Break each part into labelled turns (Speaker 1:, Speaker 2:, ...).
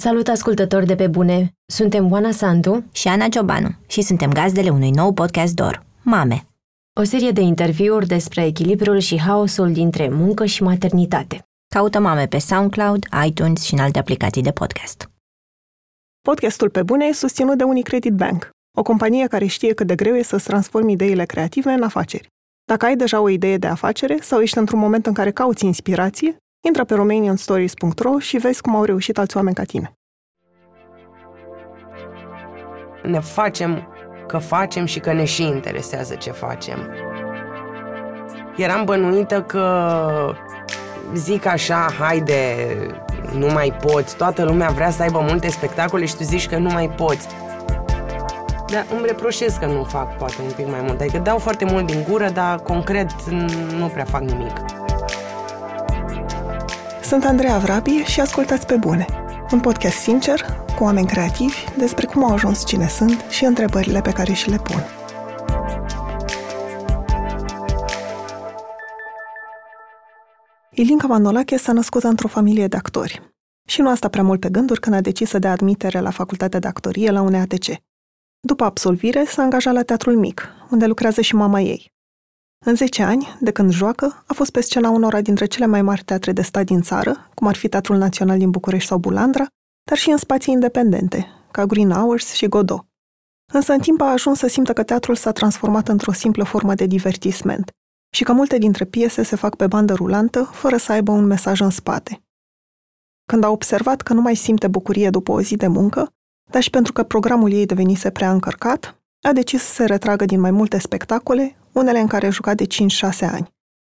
Speaker 1: Salut ascultători de pe bune! Suntem Oana Sandu
Speaker 2: și Ana Ciobanu și suntem gazdele unui nou podcast DOR, Mame.
Speaker 1: O serie de interviuri despre echilibrul și haosul dintre muncă și maternitate.
Speaker 2: Caută Mame pe SoundCloud, iTunes și în alte aplicații de podcast.
Speaker 3: Podcastul Pe Bune e susținut de Unicredit Bank, o companie care știe cât de greu e să-ți transformi ideile creative în afaceri. Dacă ai deja o idee de afacere sau ești într-un moment în care cauți inspirație, Intră pe romanianstories.ro și vezi cum au reușit alți oameni ca tine.
Speaker 4: Ne facem că facem și că ne și interesează ce facem. Eram bănuită că zic așa, haide, nu mai poți, toată lumea vrea să aibă multe spectacole și tu zici că nu mai poți. Dar îmi reproșez că nu fac poate un pic mai mult. Adică dau foarte mult din gură, dar concret nu prea fac nimic.
Speaker 3: Sunt Andreea Vrabie și ascultați pe bune. Un podcast sincer, cu oameni creativi, despre cum au ajuns cine sunt și întrebările pe care și le pun. Ilinca Manolache s-a născut într-o familie de actori. Și nu a stat prea mult pe gânduri când a decis să dea admitere la facultatea de actorie la UNEATC. După absolvire, s-a angajat la Teatrul Mic, unde lucrează și mama ei. În 10 ani, de când joacă, a fost pe scena unora dintre cele mai mari teatre de stat din țară, cum ar fi Teatrul Național din București sau Bulandra, dar și în spații independente, ca Green Hours și Godot. Însă în timp a ajuns să simtă că teatrul s-a transformat într-o simplă formă de divertisment și că multe dintre piese se fac pe bandă rulantă, fără să aibă un mesaj în spate. Când a observat că nu mai simte bucurie după o zi de muncă, dar și pentru că programul ei devenise prea încărcat, a decis să se retragă din mai multe spectacole, unele în care a jucat de 5-6 ani.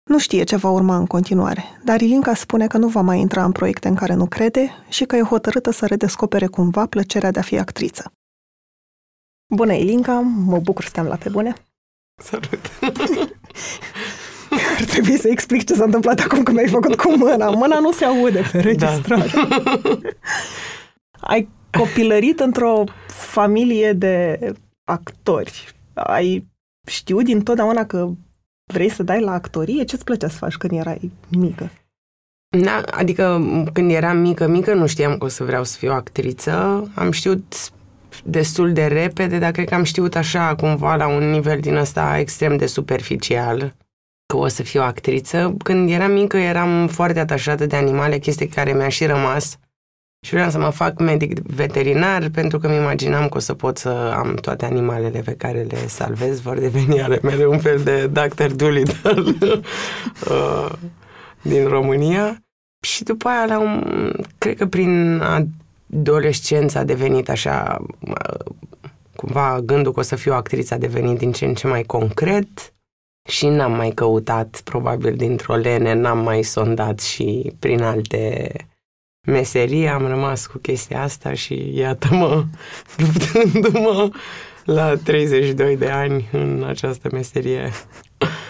Speaker 3: Nu știe ce va urma în continuare, dar Ilinca spune că nu va mai intra în proiecte în care nu crede și că e hotărâtă să redescopere cumva plăcerea de a fi actriță. Bună, Ilinca! Mă bucur să te-am la pe bune!
Speaker 4: Salut!
Speaker 3: Ar trebui să explic ce s-a întâmplat acum când ai făcut cu mâna. Mâna nu se aude pe registrare. Da. ai copilărit într-o familie de actori. Ai știut din totdeauna că vrei să dai la actorie? Ce-ți plăcea să faci când erai mică?
Speaker 4: Da, adică când eram mică, mică, nu știam că o să vreau să fiu actriță. Am știut destul de repede, dar cred că am știut așa cumva la un nivel din ăsta extrem de superficial că o să fiu actriță. Când eram mică eram foarte atașată de animale, chestii care mi-a și rămas și vreau să mă fac medic veterinar pentru că mi imaginam că o să pot să am toate animalele pe care le salvez, vor deveni ale mele un fel de Dr. Dolittle uh, din România. Și după aia, la un, cred că prin adolescență a devenit așa, uh, cumva gândul că o să fiu actriță a devenit din ce în ce mai concret și n-am mai căutat, probabil dintr-o lene, n-am mai sondat și prin alte meserie, am rămas cu chestia asta și iată-mă luptându-mă la 32 de ani în această meserie.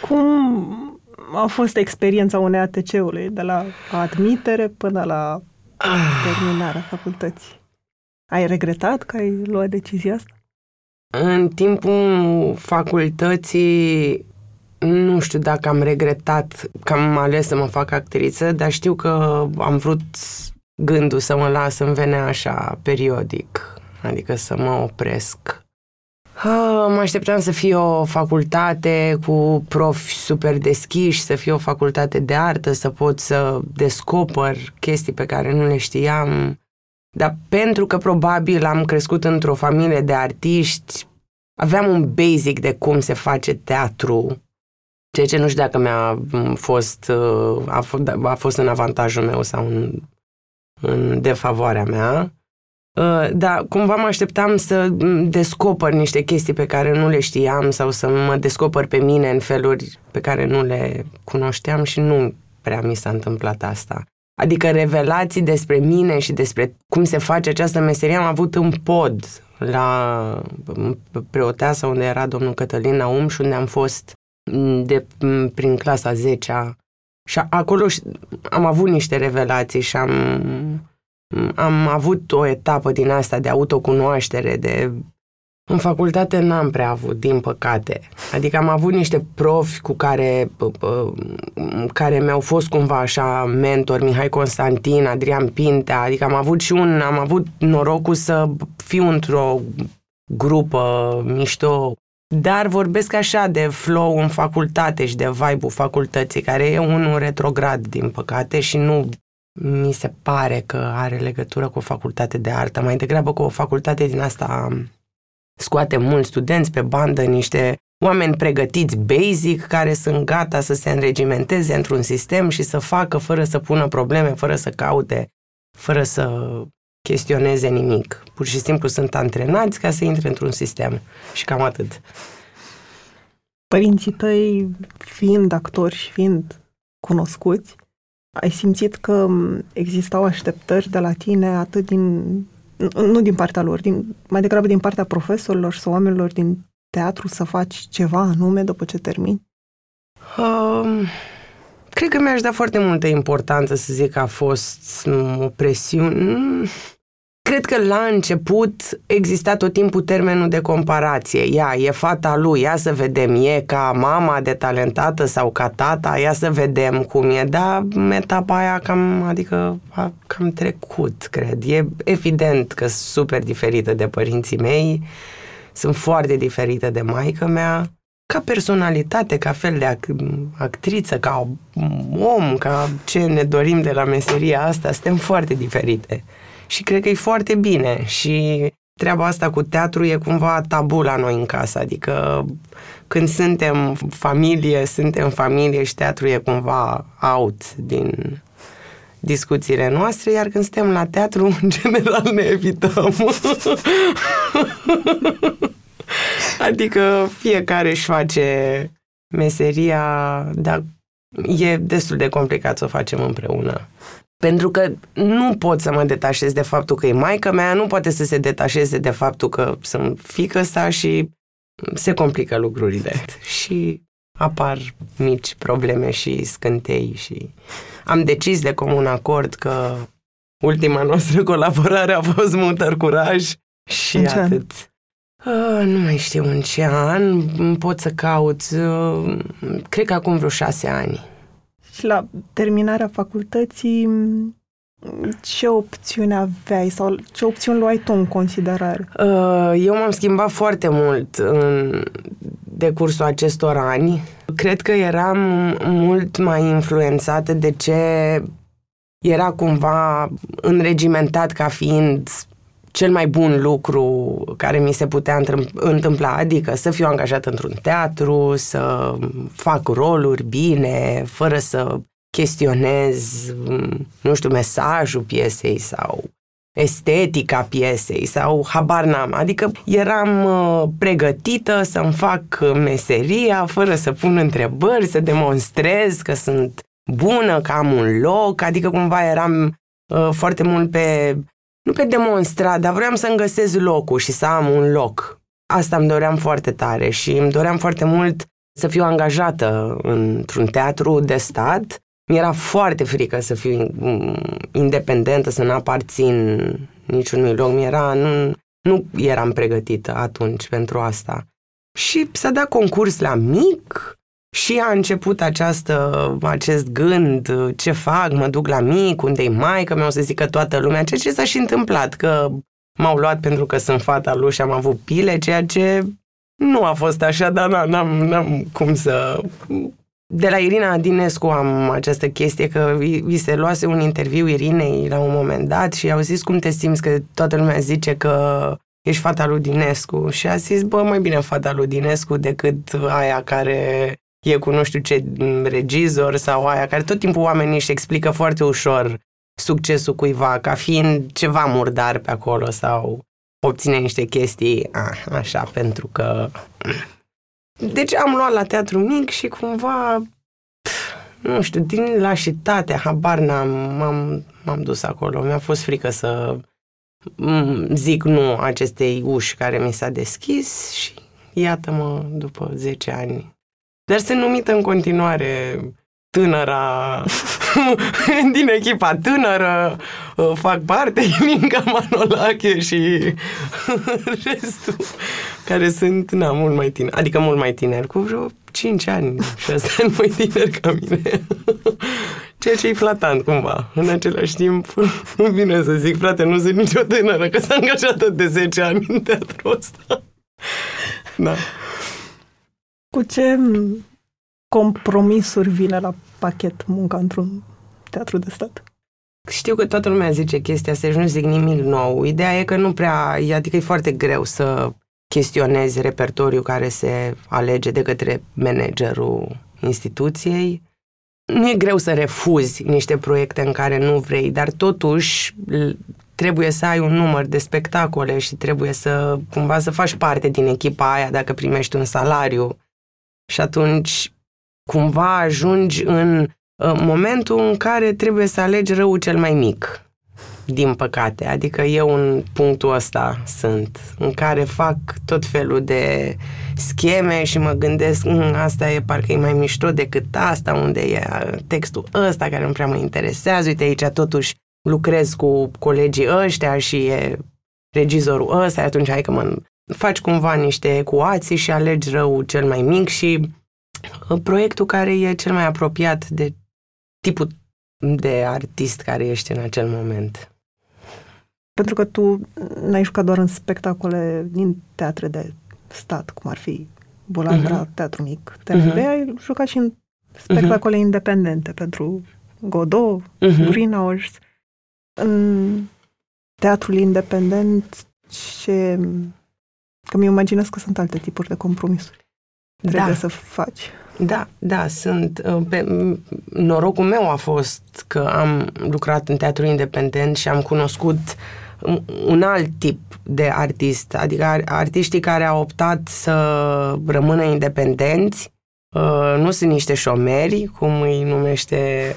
Speaker 3: Cum a fost experiența unei ATC-ului, de la admitere până la terminarea facultății? Ai regretat că ai luat decizia asta?
Speaker 4: În timpul facultății nu știu dacă am regretat că am ales să mă fac actriță, dar știu că am vrut gândul să mă las în vene așa periodic, adică să mă opresc. Ha, mă așteptam să fie o facultate cu profi super deschiși, să fie o facultate de artă, să pot să descoper chestii pe care nu le știam. Dar pentru că probabil am crescut într-o familie de artiști, aveam un basic de cum se face teatru, ceea ce nu știu dacă mi-a fost, a fost, a fost în avantajul meu sau în în defavoarea mea, uh, dar cumva mă așteptam să descoper niște chestii pe care nu le știam sau să mă descoper pe mine în feluri pe care nu le cunoșteam și nu prea mi s-a întâmplat asta. Adică revelații despre mine și despre cum se face această meserie am avut în pod la preoteasa unde era domnul Cătălin Naum și unde am fost de prin clasa 10 și acolo am avut niște revelații și am, am avut o etapă din asta de autocunoaștere, de În facultate n-am prea avut, din păcate. Adică am avut niște profi cu care, care mi-au fost cumva așa mentor, Mihai Constantin, Adrian Pintea, adică am avut și un, am avut norocul să fiu într-o grupă mișto, dar vorbesc așa de flow în facultate și de vibe-ul facultății, care e unul retrograd, din păcate, și nu mi se pare că are legătură cu o facultate de artă, mai degrabă cu o facultate din asta scoate mulți studenți pe bandă, niște oameni pregătiți basic, care sunt gata să se înregimenteze într-un sistem și să facă fără să pună probleme, fără să caute, fără să chestioneze nimic. Pur și simplu sunt antrenați ca să intre într-un sistem. Și cam atât.
Speaker 3: Părinții tăi, fiind actori și fiind cunoscuți, ai simțit că existau așteptări de la tine atât din nu din partea lor, din, mai degrabă din partea profesorilor sau oamenilor din teatru să faci ceva anume după ce termini?
Speaker 4: Um, cred că mi-aș da foarte multă importanță să zic că a fost o presiune. Cred că la început exista tot timpul termenul de comparație. Ea e fata lui, ia să vedem, e ca mama de talentată sau ca tata, ia să vedem cum e. Dar etapa aia cam, adică, a cam trecut, cred. E evident că sunt super diferită de părinții mei, sunt foarte diferită de maică mea. Ca personalitate, ca fel de actriță, ca om, ca ce ne dorim de la meseria asta, suntem foarte diferite și cred că e foarte bine și treaba asta cu teatru e cumva tabu la noi în casă, adică când suntem familie, suntem familie și teatru e cumva out din discuțiile noastre, iar când suntem la teatru, în general ne evităm. adică fiecare își face meseria, dar e destul de complicat să o facem împreună. Pentru că nu pot să mă detașez de faptul că e maica mea, nu poate să se detașeze de faptul că sunt fică sa și se complică lucrurile. Și apar mici probleme și scântei și am decis de comun acord că ultima noastră colaborare a fost Mutar Curaj și în atât. Uh, nu mai știu în ce an, pot să caut, uh, cred că acum vreo șase ani.
Speaker 3: Și la terminarea facultății, ce opțiune aveai sau ce opțiuni luai tu în considerare?
Speaker 4: Uh, eu m-am schimbat foarte mult în decursul acestor ani. Cred că eram mult mai influențată de ce era cumva înregimentat ca fiind cel mai bun lucru care mi se putea întâmpla, adică să fiu angajat într-un teatru, să fac roluri bine, fără să chestionez, nu știu, mesajul piesei sau estetica piesei sau habar n-am. Adică eram uh, pregătită să-mi fac meseria fără să pun întrebări, să demonstrez că sunt bună, că am un loc, adică cumva eram uh, foarte mult pe nu pe demonstrat, dar vreau să-mi găsesc locul și să am un loc. Asta îmi doream foarte tare și îmi doream foarte mult să fiu angajată într-un teatru de stat. Mi-era foarte frică să fiu independentă, să nu aparțin niciunui loc. Mi-era, nu, nu eram pregătită atunci pentru asta. Și să da concurs la mic, și a început această, acest gând, ce fac, mă duc la mic, unde-i maică mea, o să zică toată lumea, ceea ce s-a și întâmplat, că m-au luat pentru că sunt fata lui și am avut pile, ceea ce nu a fost așa, dar n-am, n-am cum să... De la Irina Dinescu am această chestie că vi se luase un interviu Irinei la un moment dat și au zis cum te simți? Că toată lumea zice că ești fata lui Dinescu. Și a zis, bă, mai bine fata lui Dinescu decât aia care e cu nu știu ce regizor sau aia, care tot timpul oamenii își explică foarte ușor succesul cuiva ca fiind ceva murdar pe acolo sau obține niște chestii a, așa, pentru că... Deci am luat la teatru mic și cumva, nu știu, din lașitate, habar n-am, m-am, m-am dus acolo. Mi-a fost frică să zic nu acestei uși care mi s-a deschis și iată-mă după 10 ani dar sunt numită în continuare tânăra din echipa tânără, uh, fac parte Minca Manolache și restul, care sunt, na, mult mai tineri, adică mult mai tineri, cu vreo 5 ani, 6 ani mai tineri ca mine. Ceea ce e flatant, cumva. În același timp, nu vine să zic, frate, nu sunt nicio tânără, că s-a angajat de 10 ani în teatru ăsta. Da.
Speaker 3: Cu ce compromisuri vine la pachet munca într-un teatru de stat?
Speaker 4: Știu că toată lumea zice chestia asta și nu zic nimic nou. Ideea e că nu prea, adică e foarte greu să chestionezi repertoriul care se alege de către managerul instituției. Nu e greu să refuzi niște proiecte în care nu vrei, dar totuși trebuie să ai un număr de spectacole și trebuie să cumva să faci parte din echipa aia dacă primești un salariu. Și atunci cumva ajungi în momentul în care trebuie să alegi răul cel mai mic. Din păcate. Adică eu în punctul ăsta sunt, în care fac tot felul de scheme și mă gândesc, mm, asta e parcă e mai mișto decât asta, unde e textul ăsta care nu prea mă interesează. Uite aici totuși lucrez cu colegii ăștia și e regizorul ăsta, atunci hai că mă faci cumva niște ecuații și alegi răul cel mai mic și uh, proiectul care e cel mai apropiat de tipul de artist care ești în acel moment.
Speaker 3: Pentru că tu n-ai jucat doar în spectacole din teatre de stat, cum ar fi Bulandra, uh-huh. Teatru Mic, TNB, uh-huh. ai jucat și în spectacole uh-huh. independente pentru Godot, uh-huh. Greenhouse. În teatrul independent ce... Că mi imaginez că sunt alte tipuri de compromisuri. Trebuie da. să faci.
Speaker 4: Da, da, sunt. Uh, pe, norocul meu a fost că am lucrat în teatru independent și am cunoscut un alt tip de artist, adică artiștii care au optat să rămână independenți, uh, nu sunt niște șomeri, cum îi numește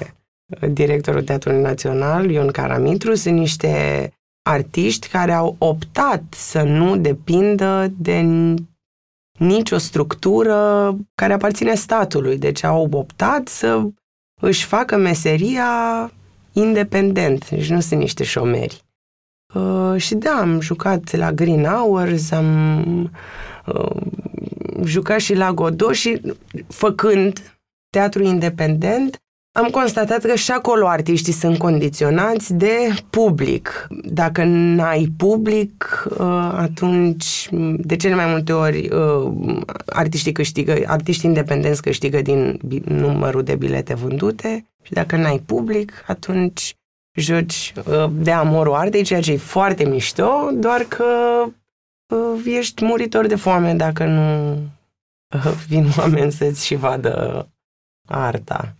Speaker 4: directorul Teatrului Național, Ion Caramitru, sunt niște artiști care au optat să nu depindă de nicio structură care aparține statului. Deci au optat să își facă meseria independent. Deci nu sunt niște șomeri. Uh, și da, am jucat la Green Hours, am uh, jucat și la Godot și făcând teatru independent, am constatat că și acolo artiștii sunt condiționați de public. Dacă n-ai public, uh, atunci, de cele mai multe ori, uh, artiștii câștigă, artiștii independenți câștigă din numărul de bilete vândute și dacă n-ai public, atunci joci uh, de amorul artei, ceea ce e foarte mișto, doar că ești muritor de foame dacă nu vin oameni să-ți și vadă arta.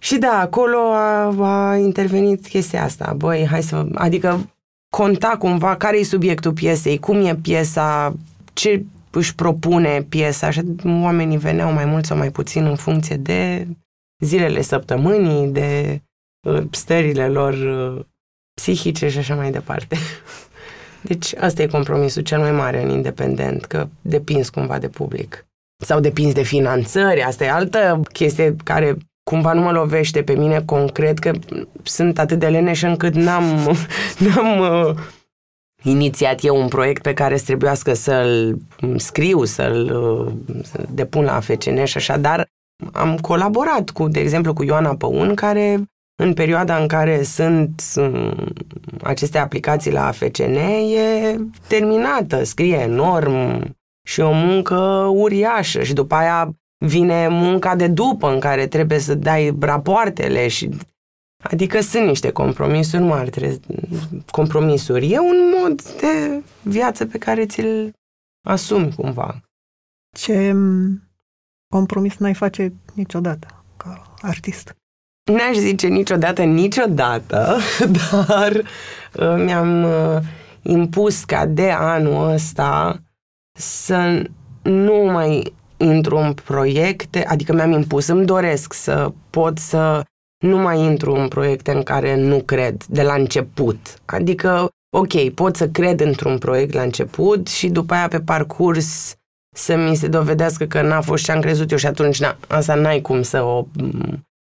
Speaker 4: Și da, acolo a, a intervenit chestia asta. Băi, hai să... Adică conta cumva care e subiectul piesei, cum e piesa, ce își propune piesa. Așa oamenii veneau mai mult sau mai puțin în funcție de zilele săptămânii, de uh, stările lor uh, psihice și așa mai departe. Deci asta e compromisul cel mai mare în independent, că depinzi cumva de public. Sau depinzi de finanțări, asta e altă chestie care cumva nu mă lovește pe mine concret, că sunt atât de leneș încât n-am, n-am uh, inițiat eu un proiect pe care să trebuiască să-l scriu, să-l uh, să depun la FCN și așa, dar am colaborat cu, de exemplu, cu Ioana Păun, care în perioada în care sunt uh, aceste aplicații la FCN e terminată, scrie enorm și o muncă uriașă și după aia vine munca de după în care trebuie să dai rapoartele și Adică sunt niște compromisuri mari, trebuie, compromisuri. E un mod de viață pe care ți-l asumi cumva.
Speaker 3: Ce compromis n-ai face niciodată ca artist?
Speaker 4: N-aș zice niciodată, niciodată, dar uh, mi-am uh, impus ca de anul ăsta să nu mai intru în proiecte, adică mi-am impus, îmi doresc să pot să nu mai intru în proiecte în care nu cred de la început. Adică, ok, pot să cred într-un proiect la început și după aia pe parcurs să mi se dovedească că n-a fost ce am crezut eu și atunci na, asta n-ai cum să o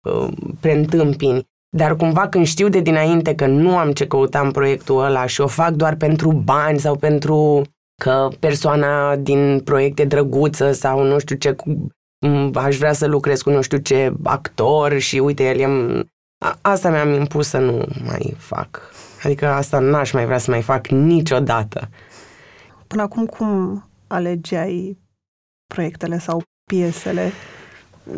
Speaker 4: uh, preîntâmpini. Dar cumva când știu de dinainte că nu am ce căuta în proiectul ăla și o fac doar pentru bani sau pentru că persoana din proiect e drăguță sau nu știu ce, aș vrea să lucrez cu nu știu ce actor și uite, el e... Asta mi-am impus să nu mai fac. Adică asta n-aș mai vrea să mai fac niciodată.
Speaker 3: Până acum cum alegeai proiectele sau piesele?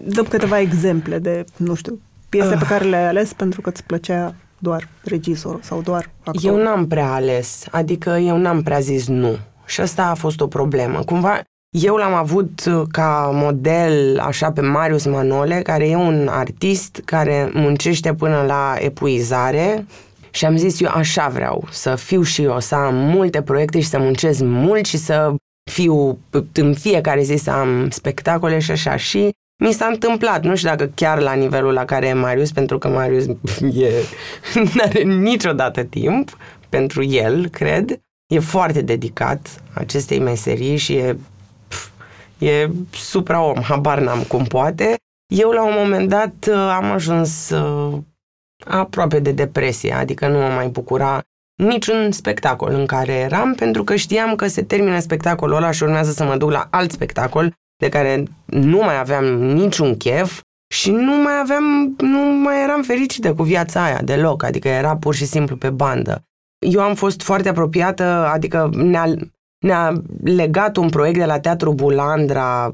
Speaker 3: Dăm câteva exemple de, nu știu, piese uh. pe care le-ai ales pentru că îți plăcea doar regizor sau doar actor.
Speaker 4: Eu n-am prea ales, adică eu n-am prea zis nu. Și asta a fost o problemă. Cumva eu l-am avut ca model așa pe Marius Manole, care e un artist care muncește până la epuizare și am zis eu așa vreau să fiu și eu, să am multe proiecte și să muncesc mult și să fiu în fiecare zi să am spectacole și așa. Și mi s-a întâmplat, nu știu dacă chiar la nivelul la care e Marius, pentru că Marius e, nu are niciodată timp pentru el, cred. E foarte dedicat acestei meserii și e, pf, e supra-om, habar n-am cum poate. Eu la un moment dat am ajuns uh, aproape de depresie, adică nu mă mai bucura niciun spectacol în care eram, pentru că știam că se termină spectacolul ăla și urmează să mă duc la alt spectacol de care nu mai aveam niciun chef și nu mai aveam, nu mai eram fericită cu viața aia deloc, adică era pur și simplu pe bandă. Eu am fost foarte apropiată, adică ne-a, ne-a legat un proiect de la Teatru Bulandra,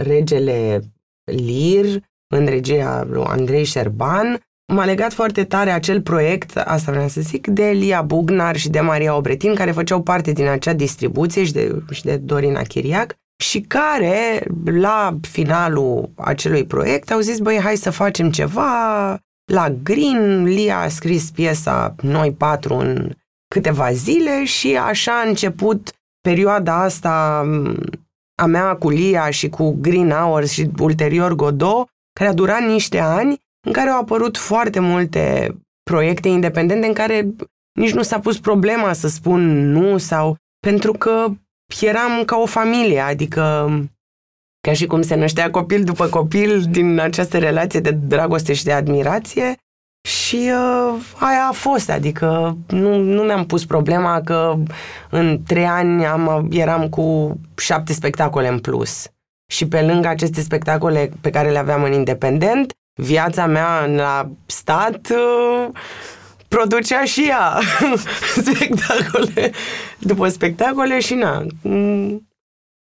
Speaker 4: Regele Lir, în regia lui Andrei Șerban, m-a legat foarte tare acel proiect, asta vreau să zic, de Elia Bugnar și de Maria Obretin, care făceau parte din acea distribuție și de, și de Dorina Chiriac și care, la finalul acelui proiect, au zis, băi, hai să facem ceva la Green. Lia a scris piesa Noi patru în câteva zile și așa a început perioada asta a mea cu Lia și cu Green Hours și ulterior Godot, care a durat niște ani, în care au apărut foarte multe proiecte independente în care nici nu s-a pus problema să spun nu sau pentru că eram ca o familie, adică ca și cum se năștea copil după copil din această relație de dragoste și de admirație și uh, aia a fost, adică nu, nu mi-am pus problema că în trei ani am, eram cu șapte spectacole în plus. Și pe lângă aceste spectacole pe care le aveam în independent, viața mea la stat uh, producea și ea spectacole după spectacole și na.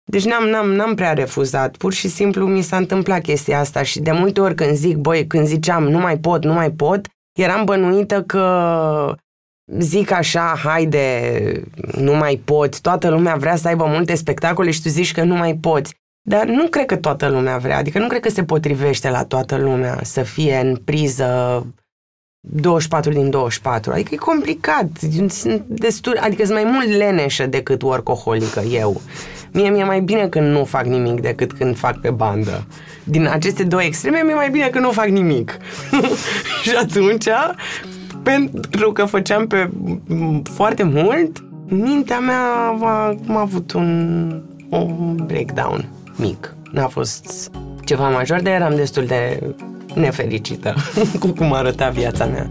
Speaker 4: Deci n-am, n-am, n-am prea refuzat, pur și simplu mi s-a întâmplat chestia asta și de multe ori când zic, băi, când ziceam nu mai pot, nu mai pot, eram bănuită că zic așa, haide, nu mai poți, toată lumea vrea să aibă multe spectacole și tu zici că nu mai poți. Dar nu cred că toată lumea vrea, adică nu cred că se potrivește la toată lumea să fie în priză 24 din 24. Adică e complicat. Sunt destul, adică sunt mai mult leneșă decât workaholică eu. Mie mi-e mai bine când nu fac nimic decât când fac pe bandă. Din aceste două extreme, mi-e mai bine când nu fac nimic. și atunci, pentru că făceam pe foarte mult, mintea mea a, a avut un, un breakdown mic. N-a fost ceva major, dar eram destul de nefericită cu cum arăta viața mea.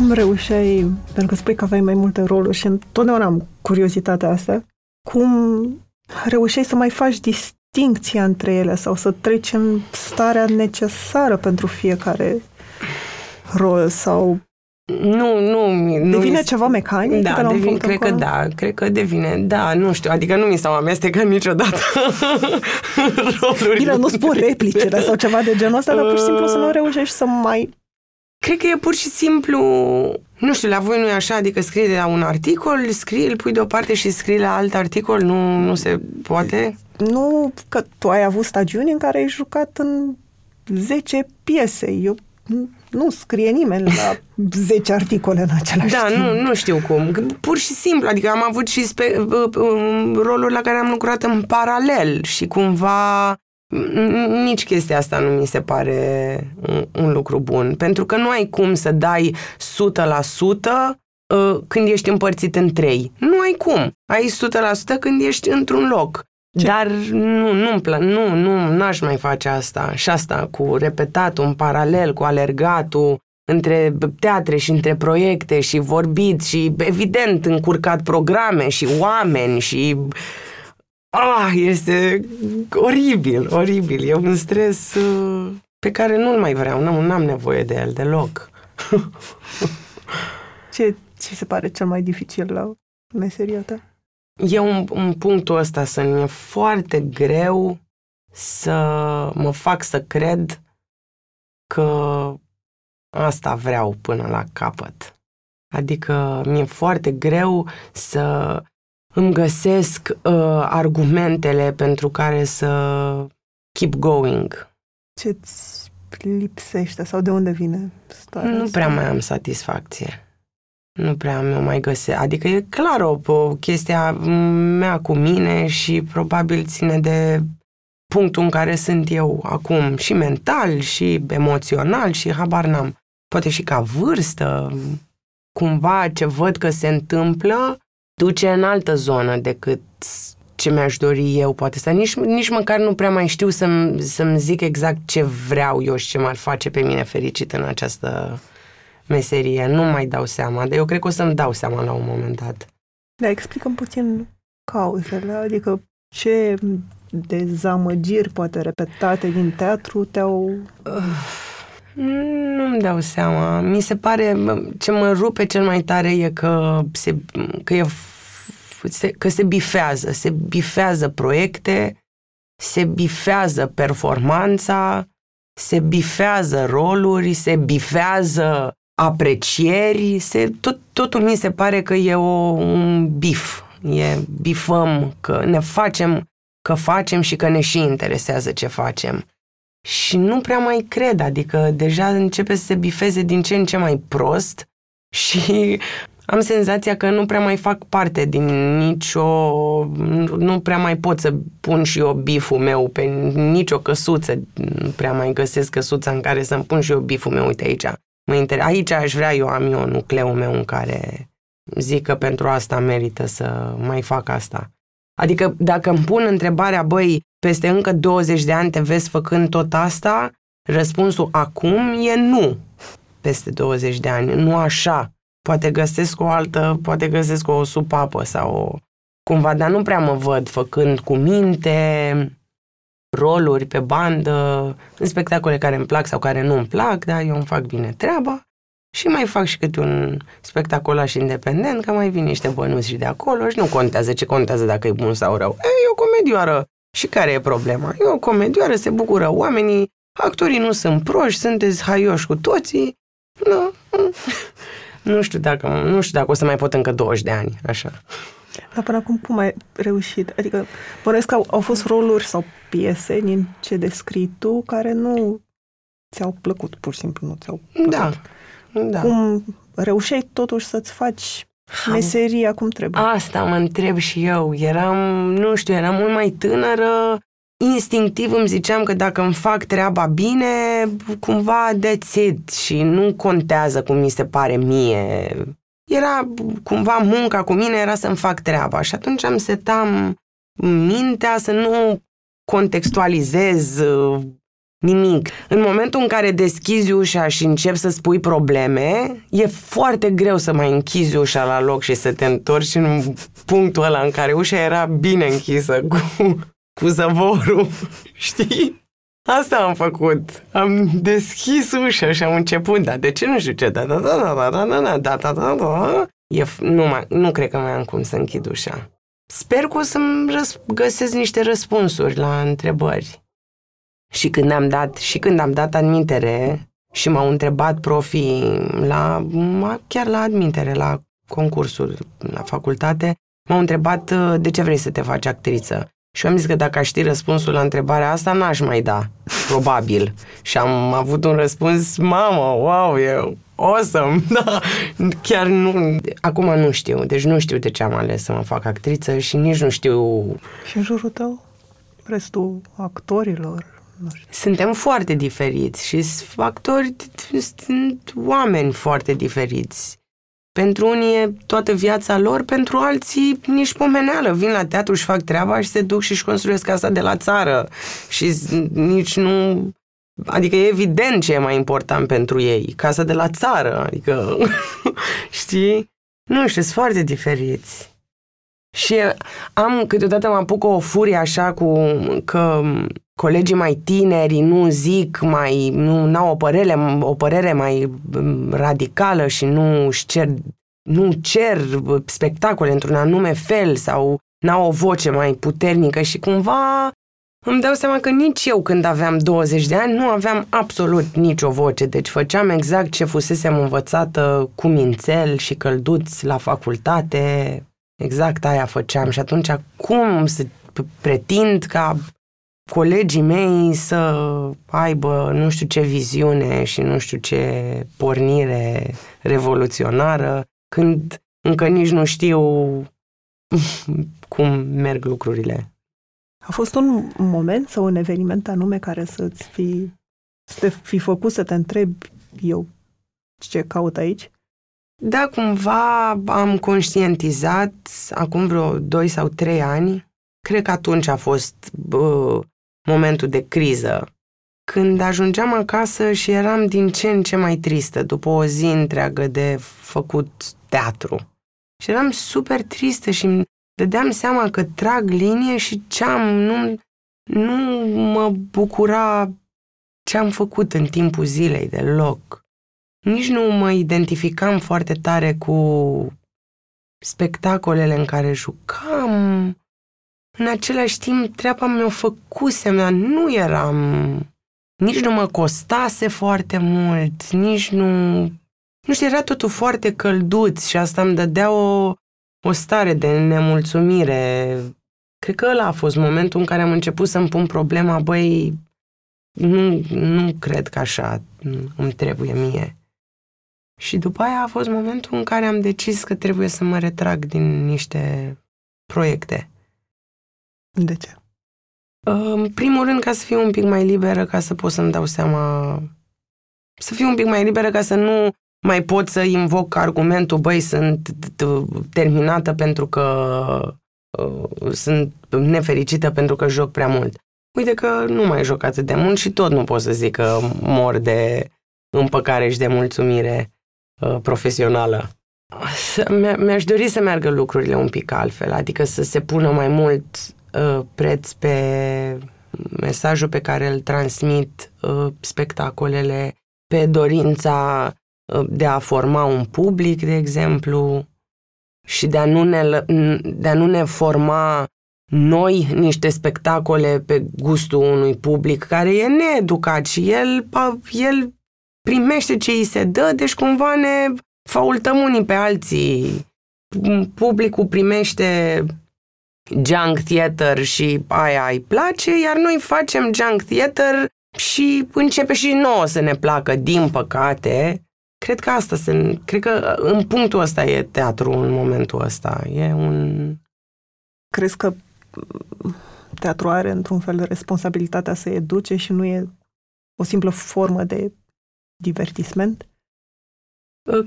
Speaker 3: Cum reușeai, pentru că spui că aveai mai multe roluri și întotdeauna am curiozitatea asta, cum reușeai să mai faci distincția între ele sau să treci în starea necesară pentru fiecare rol sau
Speaker 4: nu, nu. nu
Speaker 3: devine mi ceva mecanic?
Speaker 4: Da, devine, cred că da, cred că devine, da, nu știu, adică nu mi s-au amestecat niciodată rolurile.
Speaker 3: Bine, nu spun replicele sau ceva de genul ăsta, dar pur și simplu să nu reușești să mai...
Speaker 4: Cred că e pur și simplu, nu știu, la voi nu e așa, adică scrii de la un articol, scrii, îl pui deoparte și scrii la alt articol, nu, nu se poate?
Speaker 3: Nu, că tu ai avut stagiuni în care ai jucat în 10 piese. Eu nu scrie nimeni la 10 articole în același
Speaker 4: Da,
Speaker 3: timp.
Speaker 4: nu, nu știu cum. Pur și simplu, adică am avut și spe- roluri la care am lucrat în paralel și cumva nici chestia asta nu mi se pare un, un lucru bun. Pentru că nu ai cum să dai 100% uh, când ești împărțit în trei. Nu ai cum. Ai 100% când ești într-un loc. Ce? Dar nu, nu-mi pla- nu, nu, n-aș mai face asta. Și asta cu repetatul în paralel, cu alergatul între teatre și între proiecte și vorbit și evident încurcat programe și oameni și ah, este oribil, oribil. E un stres uh, pe care nu-l mai vreau, nu am nevoie de el deloc.
Speaker 3: ce ți se pare cel mai dificil la meseria ta?
Speaker 4: E un, un punctul ăsta să mi-e foarte greu să mă fac să cred că asta vreau până la capăt. Adică mi-e foarte greu să îmi găsesc uh, argumentele pentru care să keep going.
Speaker 3: Ce-ți lipsește sau de unde vine starea
Speaker 4: Nu prea mai am satisfacție. Nu prea mi-o mai găsesc. Adică e clar o, o chestia mea cu mine și probabil ține de punctul în care sunt eu acum, și mental, și emoțional, și habar n-am. Poate și ca vârstă, cumva ce văd că se întâmplă, duce în altă zonă decât ce mi-aș dori eu, poate să nici, nici măcar nu prea mai știu să-mi, să-mi zic exact ce vreau eu și ce m-ar face pe mine fericit în această meserie. Nu mai dau seama, dar eu cred că o să-mi dau seama la un moment dat.
Speaker 3: Da, explicăm puțin cauzele, adică ce dezamăgiri, poate repetate din teatru, te-au...
Speaker 4: Nu-mi dau seama. Mi se pare, ce mă rupe cel mai tare e că se, că e se, că se bifează, se bifează proiecte, se bifează performanța, se bifează roluri, se bifează aprecieri, se, tot, totul mi se pare că e o, un bif. E bifăm, că ne facem, că facem și că ne și interesează ce facem. Și nu prea mai cred, adică deja începe să se bifeze din ce în ce mai prost și am senzația că nu prea mai fac parte din nicio... Nu prea mai pot să pun și eu biful meu pe nicio căsuță. Nu prea mai găsesc căsuța în care să-mi pun și eu biful meu. Uite aici. Mă inter... Aici aș vrea eu, am eu nucleul meu în care zic că pentru asta merită să mai fac asta. Adică dacă îmi pun întrebarea, băi, peste încă 20 de ani te vezi făcând tot asta, răspunsul acum e nu. Peste 20 de ani, nu așa poate găsesc o altă, poate găsesc o supapă sau o, cumva, dar nu prea mă văd făcând cu minte roluri pe bandă, în spectacole care îmi plac sau care nu îmi plac, dar eu îmi fac bine treaba și mai fac și câte un spectacolaș independent, că mai vin niște bănuți și de acolo și nu contează ce contează dacă e bun sau rău. E, e o comedioară. Și care e problema? E o comedioară, se bucură oamenii, actorii nu sunt proști, sunteți haioși cu toții. Nu. Nu știu dacă, nu știu dacă o să mai pot încă 20 de ani, așa.
Speaker 3: Dar până acum cum ai reușit? Adică, bănuiesc că au, au fost roluri sau piese din ce descrii tu care nu ți-au plăcut, pur și simplu nu ți-au plăcut.
Speaker 4: Da, da.
Speaker 3: Cum reușeai totuși să-ți faci meseria cum trebuie?
Speaker 4: Asta mă întreb și eu. Eram, nu știu, eram mult mai tânără, instinctiv îmi ziceam că dacă îmi fac treaba bine, cumva dețid și nu contează cum mi se pare mie. Era cumva munca cu mine era să-mi fac treaba și atunci am setam mintea să nu contextualizez uh, nimic. În momentul în care deschizi ușa și începi să spui probleme, e foarte greu să mai închizi ușa la loc și să te întorci în punctul ăla în care ușa era bine închisă cu cu zăvorul, știi? Asta am făcut. Am deschis ușa și am început, dar de ce nu știu ce, da, da, da, da, da, da, da, da, da, da, da, e, nu, mai, nu cred că mai am cum să închid ușa. Sper că o să-mi răs- găsesc niște răspunsuri la întrebări. Și când am dat, și când am dat admitere și m-au întrebat profii la, chiar la admitere, la concursul la facultate, m-au întrebat de ce vrei să te faci actriță. Și eu am zis că dacă aș ști răspunsul la întrebarea asta, n-aș mai da, probabil. și am avut un răspuns, mamă, wow, e awesome, da. Chiar nu, acum nu știu, deci nu știu de ce am ales să mă fac actriță și nici nu știu...
Speaker 3: Și în jurul tău, restul actorilor, nu știu.
Speaker 4: Suntem foarte diferiți și actori sunt oameni foarte diferiți. Pentru unii e toată viața lor, pentru alții nici pomeneală. Vin la teatru și fac treaba și se duc și își construiesc casa de la țară. Și nici nu... Adică e evident ce e mai important pentru ei. Casa de la țară. Adică, știi? Nu știu, sunt foarte diferiți. Și am, câteodată mă apuc o furie așa cu că colegii mai tineri nu zic, mai, nu au o părere, o părere mai mm, radicală și nu își cer, nu cer spectacole într-un anume fel sau n-au o voce mai puternică și cumva îmi dau seama că nici eu când aveam 20 de ani nu aveam absolut nicio voce, deci făceam exact ce fusesem învățată cu mințel și călduț la facultate, exact aia făceam. Și atunci cum să pretind ca colegii mei să aibă nu știu ce viziune și nu știu ce pornire revoluționară, când încă nici nu știu cum merg lucrurile.
Speaker 3: A fost un moment sau un eveniment anume care să-ți fi, să te fi făcut să te întrebi eu ce caut aici?
Speaker 4: Da, cumva am conștientizat acum vreo 2 sau 3 ani. Cred că atunci a fost bă, momentul de criză, când ajungeam acasă și eram din ce în ce mai tristă după o zi întreagă de făcut teatru. Și eram super tristă și îmi dădeam seama că trag linie și ce-am, nu, nu mă bucura ce am făcut în timpul zilei deloc. Nici nu mă identificam foarte tare cu spectacolele în care jucam, în același timp, treaba mi-o făcusem, dar nu eram... Nici nu mă costase foarte mult, nici nu... Nu știu, era totul foarte călduț și asta îmi dădea o, o stare de nemulțumire. Cred că ăla a fost momentul în care am început să-mi pun problema, băi, nu, nu cred că așa îmi trebuie mie. Și după aia a fost momentul în care am decis că trebuie să mă retrag din niște proiecte.
Speaker 3: De ce?
Speaker 4: În primul rând, ca să fiu un pic mai liberă, ca să pot să-mi dau seama... Să fiu un pic mai liberă ca să nu mai pot să invoc argumentul, băi, sunt terminată pentru că uh, sunt nefericită pentru că joc prea mult. Uite că nu mai joc atât de mult și tot nu pot să zic că mor de împăcare și de mulțumire uh, profesională. Mi-aș dori să meargă lucrurile un pic altfel, adică să se pună mai mult Uh, preț pe mesajul pe care îl transmit uh, spectacolele, pe dorința uh, de a forma un public, de exemplu, și de a nu ne, de a nu ne forma noi niște spectacole pe gustul unui public care e needucat și el, el primește ce îi se dă, deci cumva ne faultăm unii pe alții. Publicul primește junk theater și aia îi place, iar noi facem junk theater și începe și nouă să ne placă, din păcate. Cred că asta se, cred că în punctul ăsta e teatru în momentul ăsta. E un...
Speaker 3: Crezi că teatru are într-un fel de responsabilitatea să educe și nu e o simplă formă de divertisment?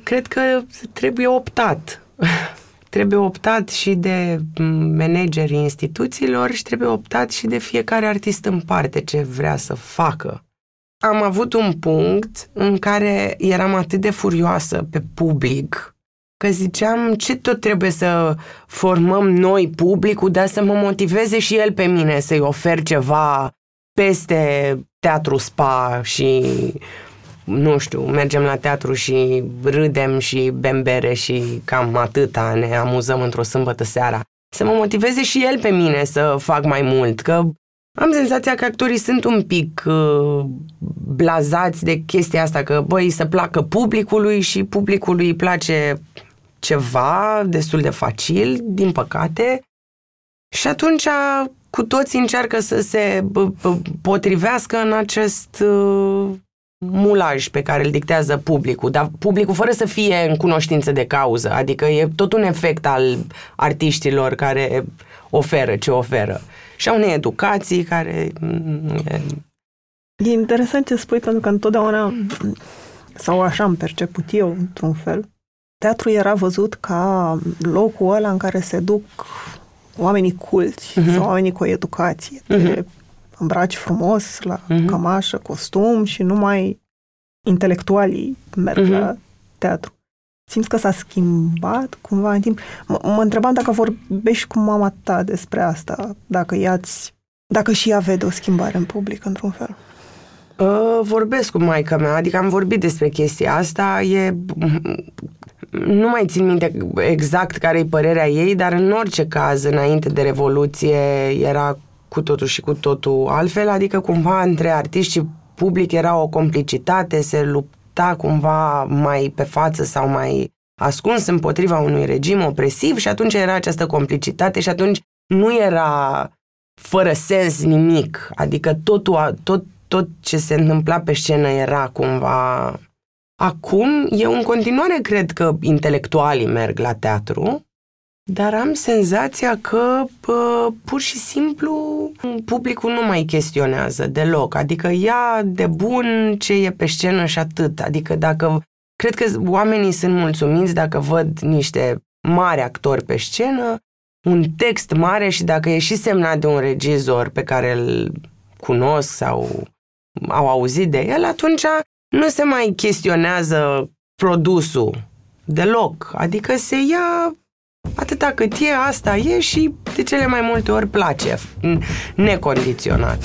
Speaker 4: Cred că trebuie optat trebuie optat și de managerii instituțiilor și trebuie optat și de fiecare artist în parte ce vrea să facă. Am avut un punct în care eram atât de furioasă pe public că ziceam ce tot trebuie să formăm noi publicul, dar să mă motiveze și el pe mine să-i ofer ceva peste teatru spa și nu știu, mergem la teatru și râdem și bem bere și cam atâta, ne amuzăm într-o sâmbătă seara. Să mă motiveze și el pe mine să fac mai mult, că am senzația că actorii sunt un pic uh, blazați de chestia asta, că băi, să placă publicului și publicului îi place ceva destul de facil, din păcate, Și atunci cu toți încearcă să se potrivească în acest uh, mulaj pe care îl dictează publicul, dar publicul fără să fie în cunoștință de cauză, adică e tot un efect al artiștilor care oferă ce oferă și a unei educații care... Mm,
Speaker 3: e... e interesant ce spui, pentru că întotdeauna, sau așa am perceput eu, într-un fel, teatru era văzut ca locul ăla în care se duc oamenii culți uh-huh. sau oamenii cu o educație. Uh-huh. Te îmbraci frumos la uh-huh. cămașă, costum și numai intelectualii merg uh-huh. la teatru. Simți că s-a schimbat cumva în timp? M- mă întrebam dacă vorbești cu mama ta despre asta, dacă iați, dacă și ea vede o schimbare în public, într-un fel.
Speaker 4: Uh, vorbesc cu maica mea, adică am vorbit despre chestia asta, e... Nu mai țin minte exact care e părerea ei, dar în orice caz, înainte de Revoluție, era cu totul și cu totul altfel, adică cumva între artiști și public era o complicitate, se lupta cumva mai pe față sau mai ascuns împotriva unui regim opresiv și atunci era această complicitate și atunci nu era fără sens nimic, adică totul, tot, tot ce se întâmpla pe scenă era cumva... Acum, eu în continuare cred că intelectualii merg la teatru, dar am senzația că pă, pur și simplu publicul nu mai chestionează deloc. Adică ia de bun ce e pe scenă și atât. Adică dacă... Cred că oamenii sunt mulțumiți dacă văd niște mari actori pe scenă, un text mare și dacă e și semnat de un regizor pe care îl cunosc sau au auzit de el, atunci nu se mai chestionează produsul deloc. Adică se ia Atâta cât e, asta e și de cele mai multe ori place, necondiționat.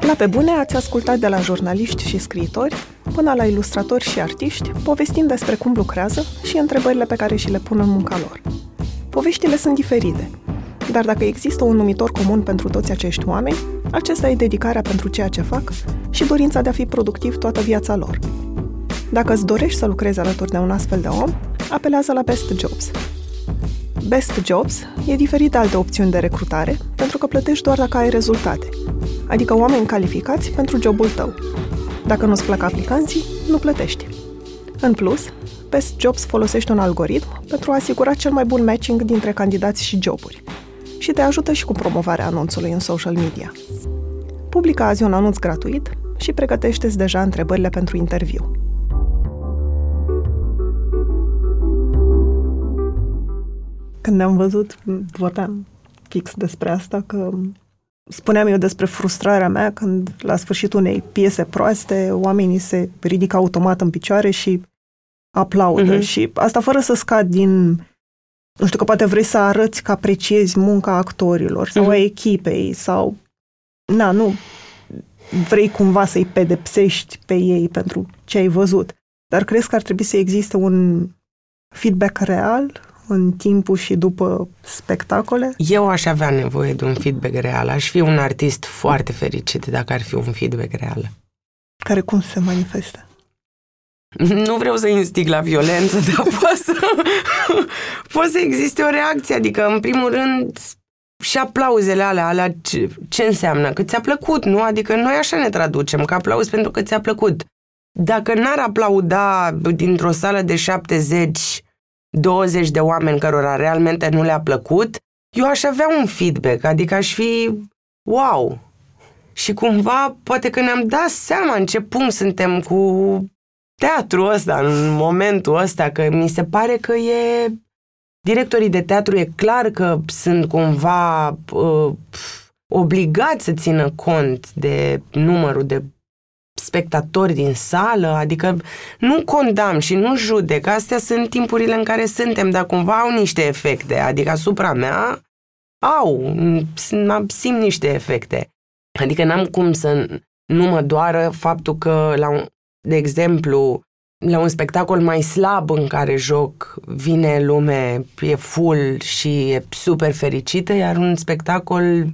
Speaker 3: La Pe Bune ați ascultat de la jurnaliști și scriitori până la ilustratori și artiști, povestind despre cum lucrează și întrebările pe care și le pun în munca lor. Poveștile sunt diferite, dar dacă există un numitor comun pentru toți acești oameni, acesta e dedicarea pentru ceea ce fac și dorința de a fi productiv toată viața lor – dacă îți dorești să lucrezi alături de un astfel de om, apelează la Best Jobs. Best Jobs e diferit de alte opțiuni de recrutare, pentru că plătești doar dacă ai rezultate, adică oameni calificați pentru jobul tău. Dacă nu-ți plac aplicanții, nu plătești. În plus, Best Jobs folosește un algoritm pentru a asigura cel mai bun matching dintre candidați și joburi și te ajută și cu promovarea anunțului în social media. Publică azi un anunț gratuit și pregătește-ți deja întrebările pentru interviu. Când ne-am văzut, vorbeam fix despre asta, că spuneam eu despre frustrarea mea când la sfârșitul unei piese proaste oamenii se ridică automat în picioare și aplaudă uh-huh. și asta fără să scad din nu știu că poate vrei să arăți că apreciezi munca actorilor sau uh-huh. a echipei sau na, nu vrei cumva să-i pedepsești pe ei pentru ce ai văzut. Dar crezi că ar trebui să existe un feedback real în timpul și după spectacole?
Speaker 4: Eu aș avea nevoie de un feedback real. Aș fi un artist foarte fericit dacă ar fi un feedback real.
Speaker 3: Care cum se manifestă?
Speaker 4: Nu vreau să instig la violență, dar poate să, poate să existe o reacție. Adică, în primul rând, și aplauzele alea, alea ce, ce înseamnă? Că ți-a plăcut, nu? Adică noi așa ne traducem, că aplauz pentru că ți-a plăcut. Dacă n-ar aplauda dintr-o sală de 70 20 de oameni cărora realmente nu le-a plăcut, eu aș avea un feedback, adică aș fi wow. Și cumva poate că ne-am dat seama în ce punct suntem cu teatru ăsta, în momentul ăsta, că mi se pare că e... Directorii de teatru e clar că sunt cumva uh, obligați să țină cont de numărul de spectatori din sală, adică nu condamn și nu judec, astea sunt timpurile în care suntem, dar cumva au niște efecte, adică asupra mea au, simt niște efecte. Adică n-am cum să nu mă doară faptul că, la un, de exemplu, la un spectacol mai slab în care joc, vine lume, e full și e super fericită, iar un spectacol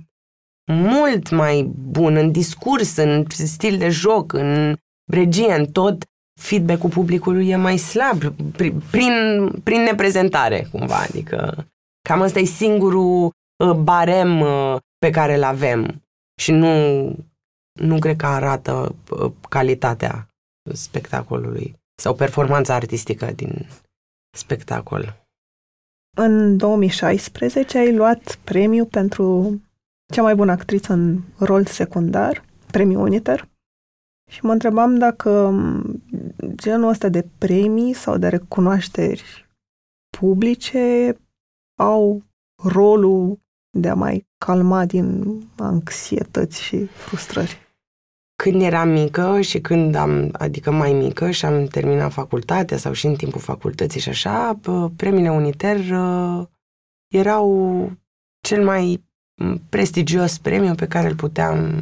Speaker 4: mult mai bun în discurs, în stil de joc, în regie, în tot, feedback-ul publicului e mai slab, prin, prin, prin neprezentare, cumva. Adică cam ăsta e singurul uh, barem uh, pe care îl avem. Și nu, nu cred că arată uh, calitatea spectacolului sau performanța artistică din spectacol.
Speaker 3: În 2016 ai luat premiu pentru cea mai bună actriță în rol secundar, premiul Uniter. Și mă întrebam dacă genul ăsta de premii sau de recunoașteri publice au rolul de a mai calma din anxietăți și frustrări.
Speaker 4: Când eram mică și când am, adică mai mică și am terminat facultatea sau și în timpul facultății și așa, premiile Uniter uh, erau cel mai prestigios premiu pe care îl puteam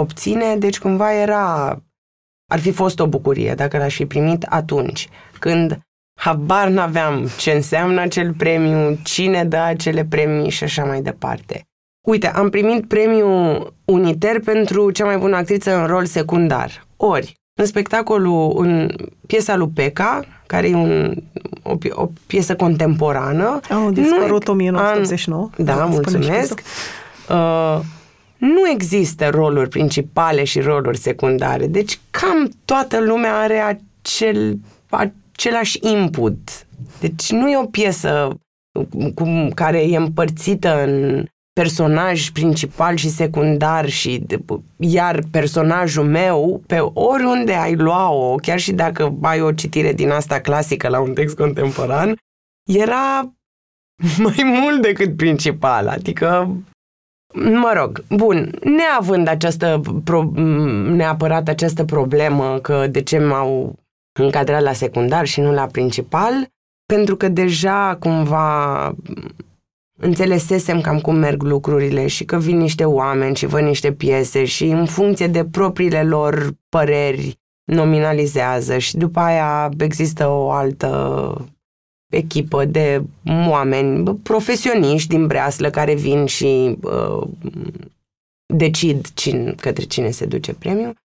Speaker 4: obține, deci cumva era, ar fi fost o bucurie dacă l-aș fi primit atunci, când habar n-aveam ce înseamnă acel premiu, cine dă acele premii și așa mai departe. Uite, am primit premiul Uniter pentru cea mai bună actriță în rol secundar. Ori, în spectacolul, în piesa lui Peca, care e un, o, o piesă contemporană.
Speaker 3: Anul dispărut 1989.
Speaker 4: Da, da mulțumesc. Uh, nu există roluri principale și roluri secundare. Deci cam toată lumea are acel, același input. Deci nu e o piesă cu, care e împărțită în personaj principal și secundar și iar personajul meu, pe oriunde ai lua-o, chiar și dacă ai o citire din asta clasică la un text contemporan, era mai mult decât principal, adică Mă rog, bun, neavând această pro, neapărat această problemă că de ce m-au încadrat la secundar și nu la principal, pentru că deja cumva înțelesesem cam cum merg lucrurile și că vin niște oameni și văd niște piese și în funcție de propriile lor păreri nominalizează și după aia există o altă echipă de oameni profesioniști din breaslă care vin și uh, decid cine, către cine se duce premiul.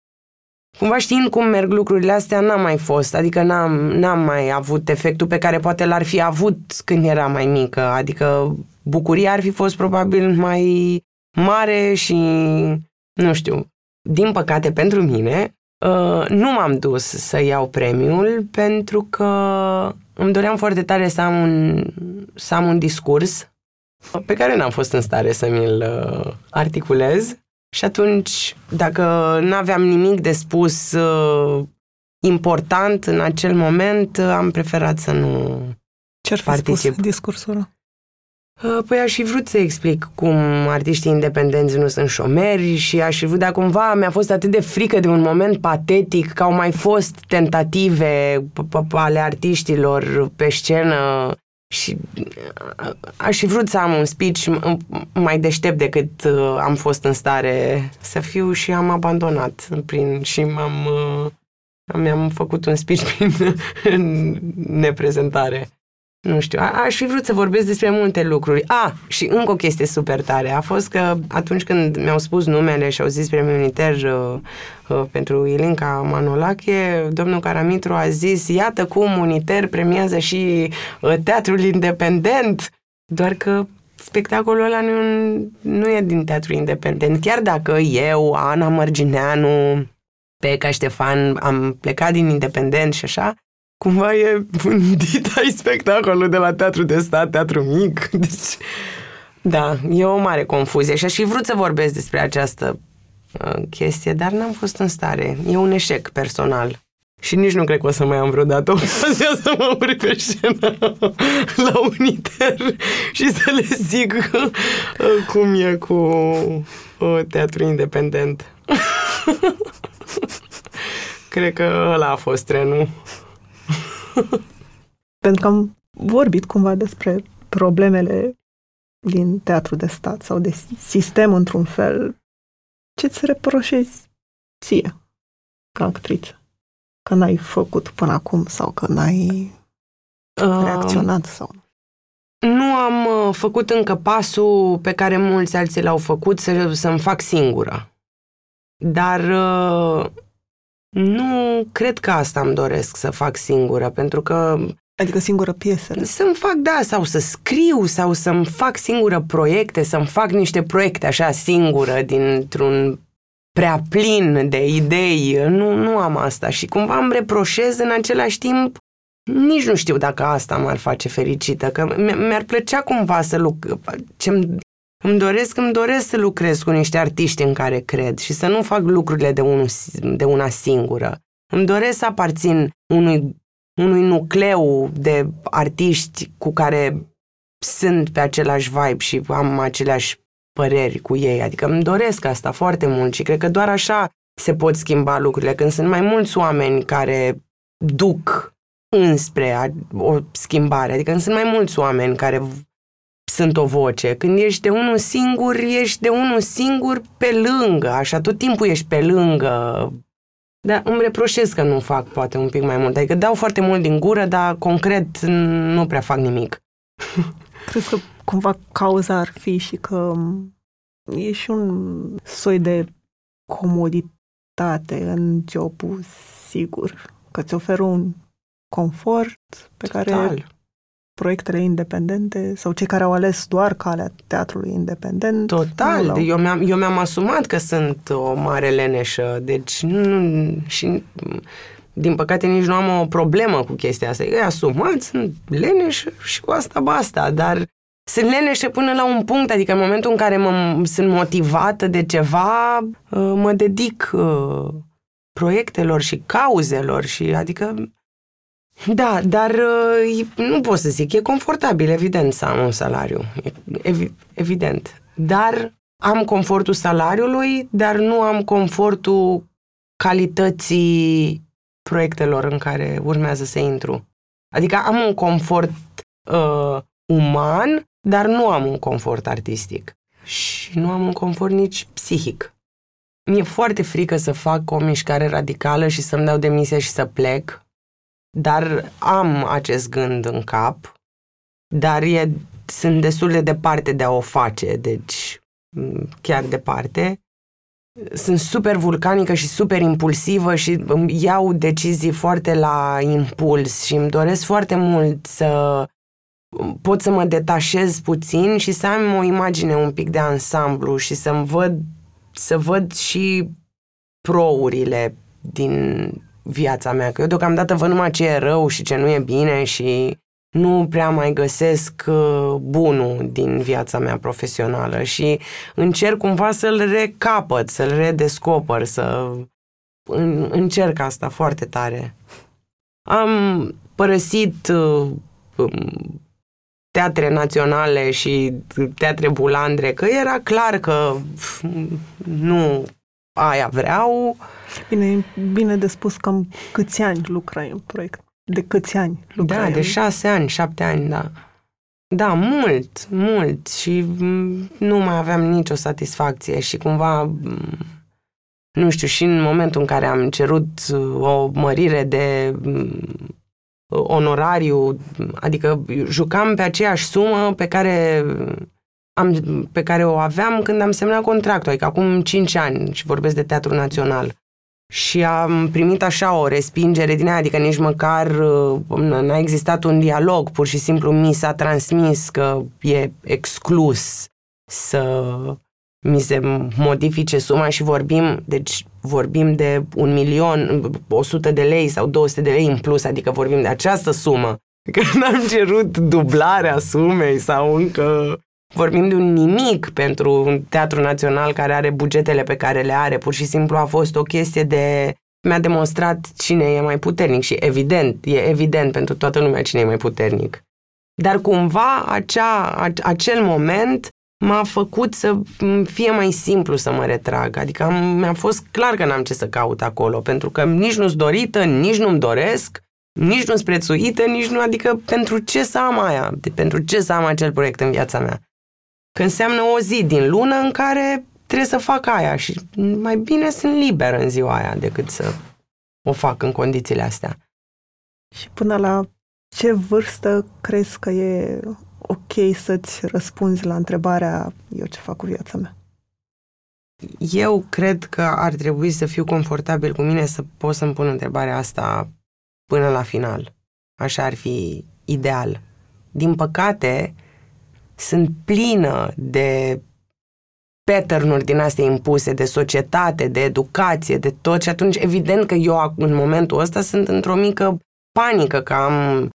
Speaker 4: Cumva știind cum merg lucrurile astea, n-am mai fost, adică n-am, n-am mai avut efectul pe care poate l-ar fi avut când era mai mică, adică bucuria ar fi fost probabil mai mare și, nu știu, din păcate pentru mine, uh, nu m-am dus să iau premiul pentru că îmi doream foarte tare să am un, să am un discurs pe care n-am fost în stare să mi-l uh, articulez. Și atunci, dacă nu aveam nimic de spus uh, important în acel moment, am preferat să nu
Speaker 3: Ce-ar fi particip. spus discursul
Speaker 4: Uh, păi aș fi vrut să explic cum artiștii independenți nu sunt șomeri și aș fi vrut, dar cumva mi-a fost atât de frică de un moment patetic că au mai fost tentative ale artiștilor pe scenă și uh, aș fi vrut să am un speech mai deștept decât uh, am fost în stare să fiu și am abandonat prin și m-am mi-am făcut un speech prin neprezentare. Nu știu, a, aș fi vrut să vorbesc despre multe lucruri. A, și încă o chestie super tare a fost că atunci când mi-au spus numele și au zis premiul uniter uh, uh, pentru Ilinca Manolache, domnul Caramitru a zis, iată cum Uniter premiază și uh, teatrul independent, doar că spectacolul ăla nu, nu e din teatru independent. Chiar dacă eu, Ana Mărgineanu, Peca Ștefan, am plecat din independent și așa, cumva e vândit ai spectacolul de la teatru de stat, teatru mic. Deci, da, e o mare confuzie și aș fi vrut să vorbesc despre această uh, chestie, dar n-am fost în stare. E un eșec personal. Și nici nu cred că o să mai am vreodată ocazia să mă urc pe scenă la Uniter și să le zic uh, cum e cu uh, teatru independent. cred că ăla a fost trenul.
Speaker 3: Pentru că am vorbit cumva despre problemele din teatru de stat sau de sistem într-un fel. Ce-ți reproșezi ție ca actriță? Că n-ai făcut până acum sau că n-ai reacționat sau nu?
Speaker 4: Nu am uh, făcut încă pasul pe care mulți alții l-au făcut să, să-mi fac singură. Dar uh, Nu cred că asta îmi doresc să fac singură, pentru că
Speaker 3: Adică singură piesele.
Speaker 4: să-mi fac, da, sau să scriu, sau să-mi fac singură proiecte, să-mi fac niște proiecte așa singură, dintr-un prea plin de idei. Nu, nu am asta și cumva îmi reproșez în același timp nici nu știu dacă asta m-ar face fericită, că mi-ar plăcea cumva să lucrez. Ce îmi doresc, îmi doresc să lucrez cu niște artiști în care cred și să nu fac lucrurile de, unul, de una singură. Îmi doresc să aparțin unui, unui nucleu de artiști cu care sunt pe același vibe și am aceleași păreri cu ei. Adică îmi doresc asta foarte mult și cred că doar așa se pot schimba lucrurile. Când sunt mai mulți oameni care duc înspre o schimbare. Adică când sunt mai mulți oameni care sunt o voce. Când ești de unul singur, ești de unul singur pe lângă, așa, tot timpul ești pe lângă. Dar îmi reproșez că nu fac poate un pic mai mult. Adică dau foarte mult din gură, dar concret nu prea fac nimic.
Speaker 3: Cred că cumva cauza ar fi și că e și un soi de comoditate în jobul sigur, că ți oferă un confort pe Total. care proiectele independente sau cei care au ales doar calea teatrului independent.
Speaker 4: Total. Eu mi-am, eu mi-am asumat că sunt o mare leneșă, deci nu, și din păcate nici nu am o problemă cu chestia asta. E asumat, sunt leneșă și cu asta basta, dar sunt leneșă până la un punct, adică în momentul în care mă, sunt motivată de ceva, uh, mă dedic uh, proiectelor și cauzelor și adică da, dar uh, nu pot să zic, e confortabil, evident, să am un salariu, ev- evident. Dar am confortul salariului, dar nu am confortul calității proiectelor în care urmează să intru. Adică am un confort uh, uman, dar nu am un confort artistic. Și nu am un confort nici psihic. Mi-e foarte frică să fac o mișcare radicală și să-mi dau demisia și să plec, dar am acest gând în cap, dar e, sunt destul de departe de a o face, deci chiar departe. Sunt super vulcanică și super impulsivă și îmi iau decizii foarte la impuls și îmi doresc foarte mult să pot să mă detașez puțin și să am o imagine un pic de ansamblu și să-mi văd, să văd și prourile din viața mea, că eu deocamdată văd numai ce e rău și ce nu e bine și nu prea mai găsesc uh, bunul din viața mea profesională și încerc cumva să-l recapăt, să-l redescoper, să încerc asta foarte tare. Am părăsit uh, um, teatre naționale și teatre bulandre, că era clar că nu aia vreau.
Speaker 3: Bine, e bine de spus cam câți ani lucrai în proiect. De câți ani lucrai?
Speaker 4: Da, de șase ani, șapte ani, da. Da, mult, mult și nu mai aveam nicio satisfacție și cumva, nu știu, și în momentul în care am cerut o mărire de onorariu, adică jucam pe aceeași sumă pe care am, pe care o aveam când am semnat contractul, adică acum 5 ani și vorbesc de Teatrul Național. Și am primit așa o respingere din aia, adică nici măcar uh, n-a existat un dialog, pur și simplu mi s-a transmis că e exclus să mi se modifice suma și vorbim, deci vorbim de un milion, 100 de lei sau 200 de lei în plus, adică vorbim de această sumă. Că n-am cerut dublarea sumei sau încă vorbim de un nimic pentru un teatru național care are bugetele pe care le are. Pur și simplu a fost o chestie de... Mi-a demonstrat cine e mai puternic și evident, e evident pentru toată lumea cine e mai puternic. Dar cumva acea, acel moment m-a făcut să fie mai simplu să mă retrag. Adică am, mi-a fost clar că n-am ce să caut acolo, pentru că nici nu-s dorită, nici nu-mi doresc, nici nu-s prețuită, nici nu, adică pentru ce să am aia, pentru ce să am acel proiect în viața mea. Că înseamnă o zi din lună în care trebuie să fac aia și mai bine sunt liber în ziua aia decât să o fac în condițiile astea.
Speaker 3: Și până la ce vârstă crezi că e ok să-ți răspunzi la întrebarea eu ce fac cu viața mea?
Speaker 4: Eu cred că ar trebui să fiu confortabil cu mine să pot să-mi pun întrebarea asta până la final. Așa ar fi ideal. Din păcate, sunt plină de pattern din astea impuse, de societate, de educație, de tot. Și atunci evident că eu în momentul ăsta sunt într-o mică panică că am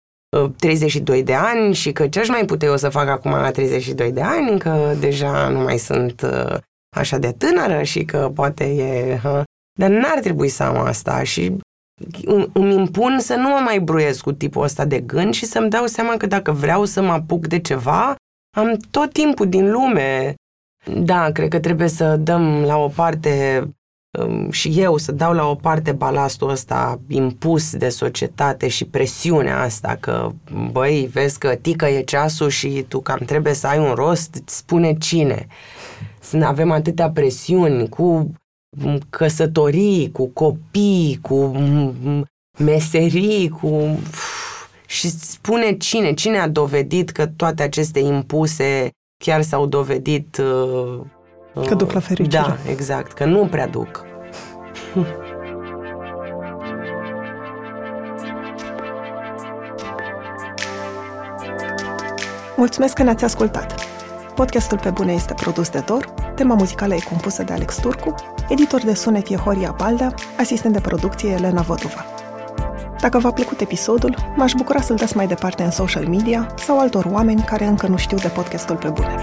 Speaker 4: 32 uh, de ani și că ce aș mai putea eu să fac acum la 32 de ani, că deja nu mai sunt uh, așa de tânără și că poate e... Dar n-ar trebui să am asta și îmi impun să nu mă mai bruiesc cu tipul ăsta de gând și să-mi dau seama că dacă vreau să mă apuc de ceva, am tot timpul din lume. Da, cred că trebuie să dăm la o parte um, și eu să dau la o parte balastul ăsta impus de societate și presiunea asta că, băi, vezi că tică e ceasul și tu cam trebuie să ai un rost, îți spune cine. Să avem atâtea presiuni cu căsătorii, cu copii, cu meserii, cu... Și spune cine, cine a dovedit că toate aceste impuse chiar s-au dovedit... Uh,
Speaker 3: că duc la fericire.
Speaker 4: Da, exact, că nu prea duc.
Speaker 3: Mulțumesc că ne-ați ascultat! Podcastul Pe Bune este produs de Dor, tema muzicală e compusă de Alex Turcu, editor de sunet e Horia Baldea, asistent de producție Elena Văduva. Dacă v-a plăcut episodul, m-aș bucura să-l dați mai departe în social media sau altor oameni care încă nu știu de podcastul Pe Bune.